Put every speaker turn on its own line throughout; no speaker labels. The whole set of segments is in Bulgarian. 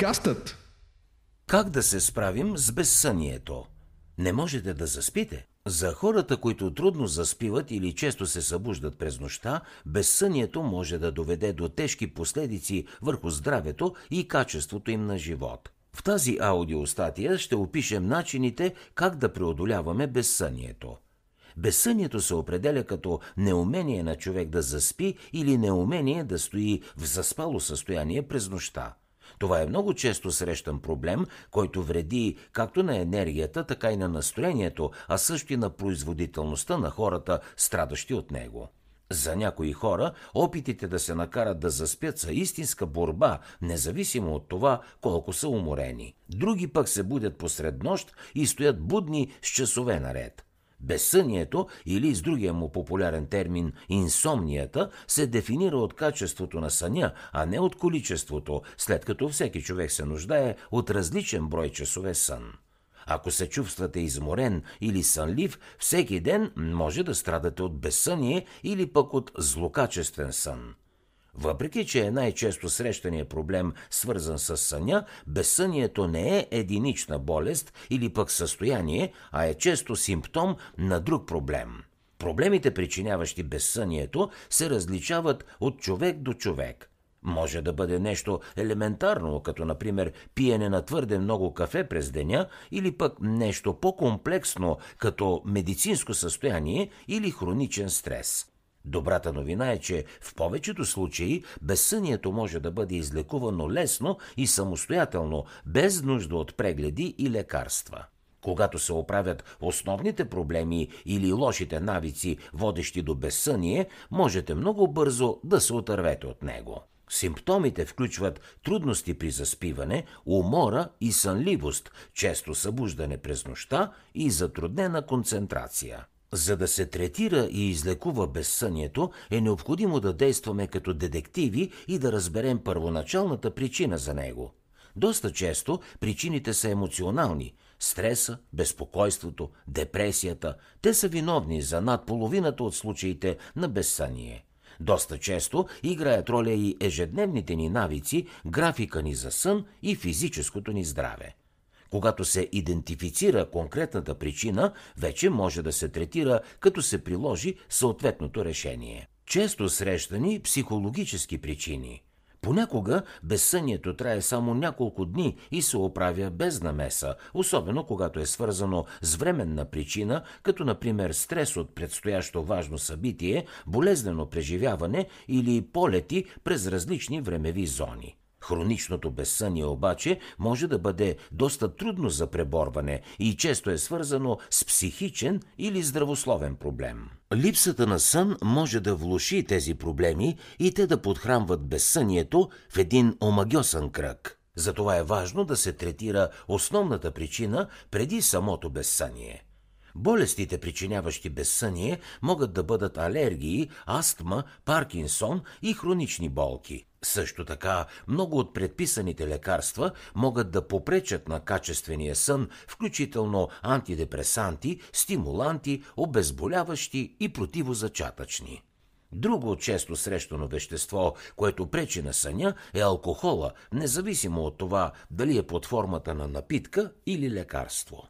Подкастът
Как да се справим с безсънието? Не можете да заспите? За хората, които трудно заспиват или често се събуждат през нощта, безсънието може да доведе до тежки последици върху здравето и качеството им на живот. В тази аудиостатия ще опишем начините как да преодоляваме безсънието. Безсънието се определя като неумение на човек да заспи или неумение да стои в заспало състояние през нощта. Това е много често срещан проблем, който вреди както на енергията, така и на настроението, а също и на производителността на хората, страдащи от него. За някои хора опитите да се накарат да заспят са истинска борба, независимо от това колко са уморени. Други пък се будят посред нощ и стоят будни с часове наред. Безсънието или с другия му популярен термин инсомнията се дефинира от качеството на съня, а не от количеството, след като всеки човек се нуждае от различен брой часове сън. Ако се чувствате изморен или сънлив, всеки ден може да страдате от безсъние или пък от злокачествен сън. Въпреки, че е най-често срещания проблем, свързан с съня, безсънието не е единична болест или пък състояние, а е често симптом на друг проблем. Проблемите, причиняващи безсънието, се различават от човек до човек. Може да бъде нещо елементарно, като например пиене на твърде много кафе през деня, или пък нещо по-комплексно, като медицинско състояние или хроничен стрес. Добрата новина е, че в повечето случаи безсънието може да бъде излекувано лесно и самостоятелно, без нужда от прегледи и лекарства. Когато се оправят основните проблеми или лошите навици, водещи до безсъние, можете много бързо да се отървете от него. Симптомите включват трудности при заспиване, умора и сънливост, често събуждане през нощта и затруднена концентрация. За да се третира и излекува безсънието, е необходимо да действаме като детективи и да разберем първоначалната причина за него. Доста често причините са емоционални – стреса, безпокойството, депресията. Те са виновни за над половината от случаите на безсъние. Доста често играят роля и ежедневните ни навици, графика ни за сън и физическото ни здраве. Когато се идентифицира конкретната причина, вече може да се третира, като се приложи съответното решение. Често срещани психологически причини. Понякога безсънието трае само няколко дни и се оправя без намеса, особено когато е свързано с временна причина, като например стрес от предстоящо важно събитие, болезнено преживяване или полети през различни времеви зони. Хроничното безсъние обаче може да бъде доста трудно за преборване и често е свързано с психичен или здравословен проблем. Липсата на сън може да влуши тези проблеми и те да подхранват безсънието в един омагьосан кръг. Затова е важно да се третира основната причина преди самото безсъние. Болестите, причиняващи безсъние, могат да бъдат алергии, астма, паркинсон и хронични болки. Също така, много от предписаните лекарства могат да попречат на качествения сън, включително антидепресанти, стимуланти, обезболяващи и противозачатъчни. Друго често срещано вещество, което пречи на съня, е алкохола, независимо от това дали е под формата на напитка или лекарство.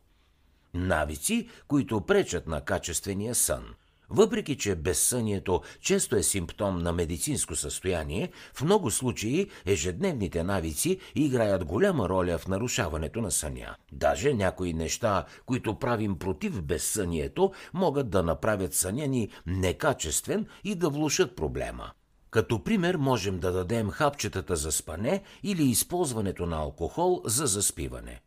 Навици, които пречат на качествения сън – въпреки, че безсънието често е симптом на медицинско състояние, в много случаи ежедневните навици играят голяма роля в нарушаването на съня. Даже някои неща, които правим против безсънието, могат да направят съня ни некачествен и да влушат проблема. Като пример можем да дадем хапчетата за спане или използването на алкохол за заспиване.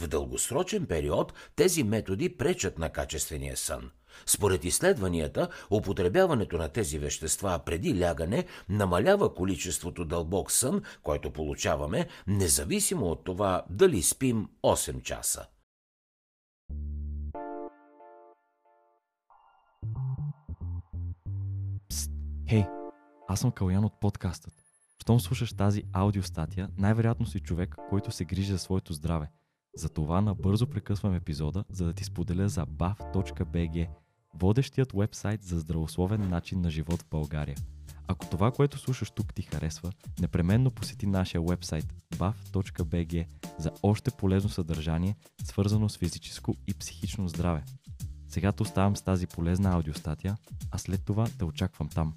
В дългосрочен период тези методи пречат на качествения сън. Според изследванията, употребяването на тези вещества преди лягане намалява количеството дълбок сън, който получаваме, независимо от това дали спим 8 часа.
Пст, хей, аз съм Калян от подкастът. Щом слушаш тази аудиостатия, най-вероятно си човек, който се грижи за своето здраве. Затова набързо прекъсвам епизода, за да ти споделя за bav.bg – водещият вебсайт за здравословен начин на живот в България. Ако това, което слушаш тук ти харесва, непременно посети нашия вебсайт bav.bg за още полезно съдържание, свързано с физическо и психично здраве. Сега те оставам с тази полезна аудиостатия, а след това те очаквам там.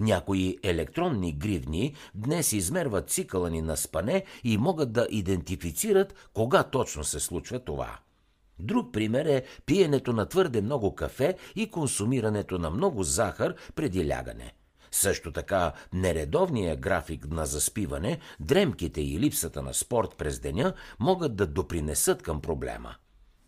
Някои електронни гривни днес измерват цикъла ни на спане и могат да идентифицират кога точно се случва това. Друг пример е пиенето на твърде много кафе и консумирането на много захар преди лягане. Също така, нередовният график на заспиване, дремките и липсата на спорт през деня могат да допринесат към проблема.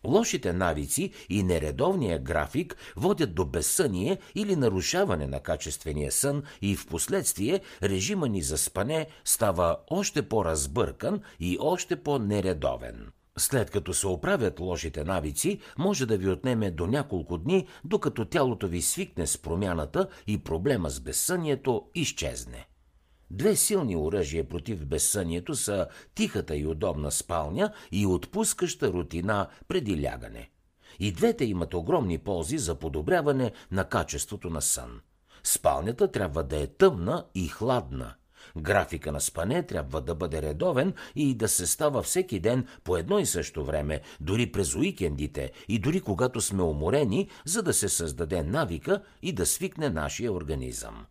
Лошите навици и нередовния график водят до безсъние или нарушаване на качествения сън и в последствие режима ни за спане става още по-разбъркан и още по-нередовен. След като се оправят лошите навици, може да ви отнеме до няколко дни, докато тялото ви свикне с промяната и проблема с безсънието изчезне. Две силни оръжия против безсънието са тихата и удобна спалня и отпускаща рутина преди лягане. И двете имат огромни ползи за подобряване на качеството на сън. Спалнята трябва да е тъмна и хладна – Графика на спане трябва да бъде редовен и да се става всеки ден по едно и също време, дори през уикендите и дори когато сме уморени, за да се създаде навика и да свикне нашия организъм.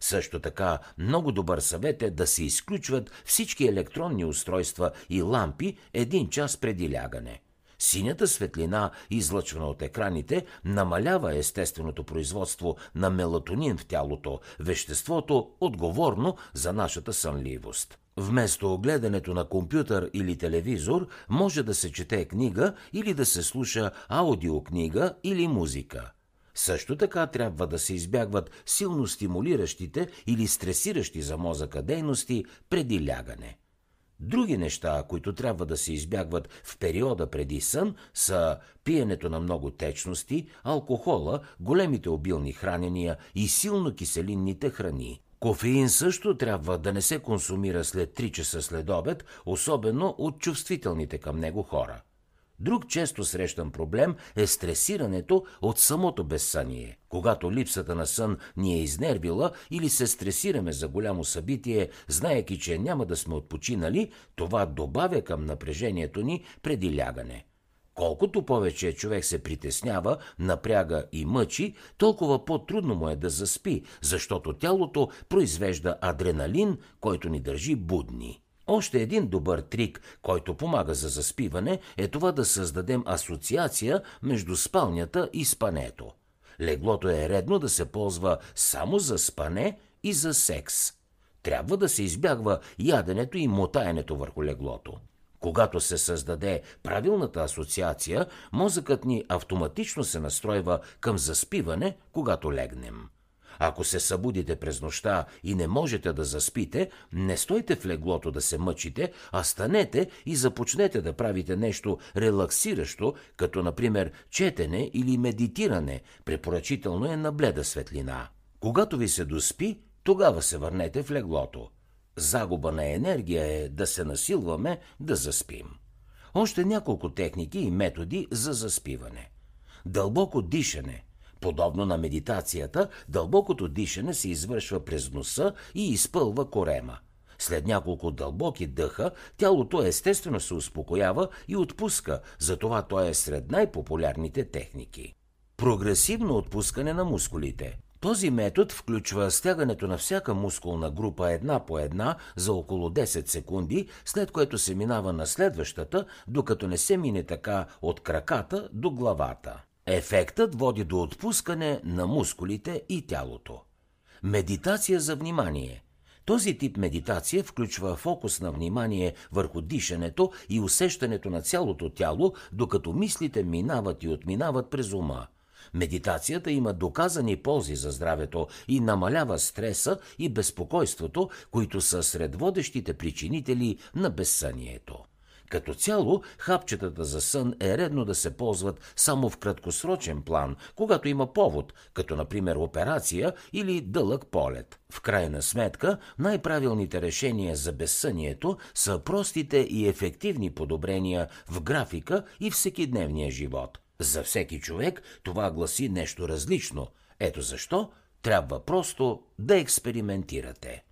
Също така, много добър съвет е да се изключват всички електронни устройства и лампи един час преди лягане. Синята светлина, излъчвана от екраните, намалява естественото производство на мелатонин в тялото, веществото отговорно за нашата сънливост. Вместо гледането на компютър или телевизор, може да се чете книга или да се слуша аудиокнига или музика. Също така трябва да се избягват силно стимулиращите или стресиращи за мозъка дейности преди лягане. Други неща, които трябва да се избягват в периода преди сън, са пиенето на много течности, алкохола, големите обилни хранения и силно киселинните храни. Кофеин също трябва да не се консумира след 3 часа след обед, особено от чувствителните към него хора. Друг често срещан проблем е стресирането от самото безсъние. Когато липсата на сън ни е изнервила или се стресираме за голямо събитие, знаеки, че няма да сме отпочинали, това добавя към напрежението ни преди лягане. Колкото повече човек се притеснява, напряга и мъчи, толкова по-трудно му е да заспи, защото тялото произвежда адреналин, който ни държи будни. Още един добър трик, който помага за заспиване, е това да създадем асоциация между спалнята и спането. Леглото е редно да се ползва само за спане и за секс. Трябва да се избягва яденето и мотаенето върху леглото. Когато се създаде правилната асоциация, мозъкът ни автоматично се настройва към заспиване, когато легнем. Ако се събудите през нощта и не можете да заспите, не стойте в леглото да се мъчите, а станете и започнете да правите нещо релаксиращо, като например четене или медитиране. Препоръчително е на бледа светлина. Когато ви се доспи, тогава се върнете в леглото. Загуба на енергия е да се насилваме да заспим. Още няколко техники и методи за заспиване. Дълбоко дишане – Подобно на медитацията, дълбокото дишане се извършва през носа и изпълва корема. След няколко дълбоки дъха, тялото естествено се успокоява и отпуска, затова то е сред най-популярните техники. Прогресивно отпускане на мускулите. Този метод включва стягането на всяка мускулна група една по една за около 10 секунди, след което се минава на следващата, докато не се мине така от краката до главата. Ефектът води до отпускане на мускулите и тялото. Медитация за внимание. Този тип медитация включва фокус на внимание върху дишането и усещането на цялото тяло, докато мислите минават и отминават през ума. Медитацията има доказани ползи за здравето и намалява стреса и безпокойството, които са сред водещите причинители на безсънието. Като цяло, хапчетата за сън е редно да се ползват само в краткосрочен план, когато има повод, като например операция или дълъг полет. В крайна сметка, най-правилните решения за безсънието са простите и ефективни подобрения в графика и всекидневния живот. За всеки човек това гласи нещо различно. Ето защо трябва просто да експериментирате.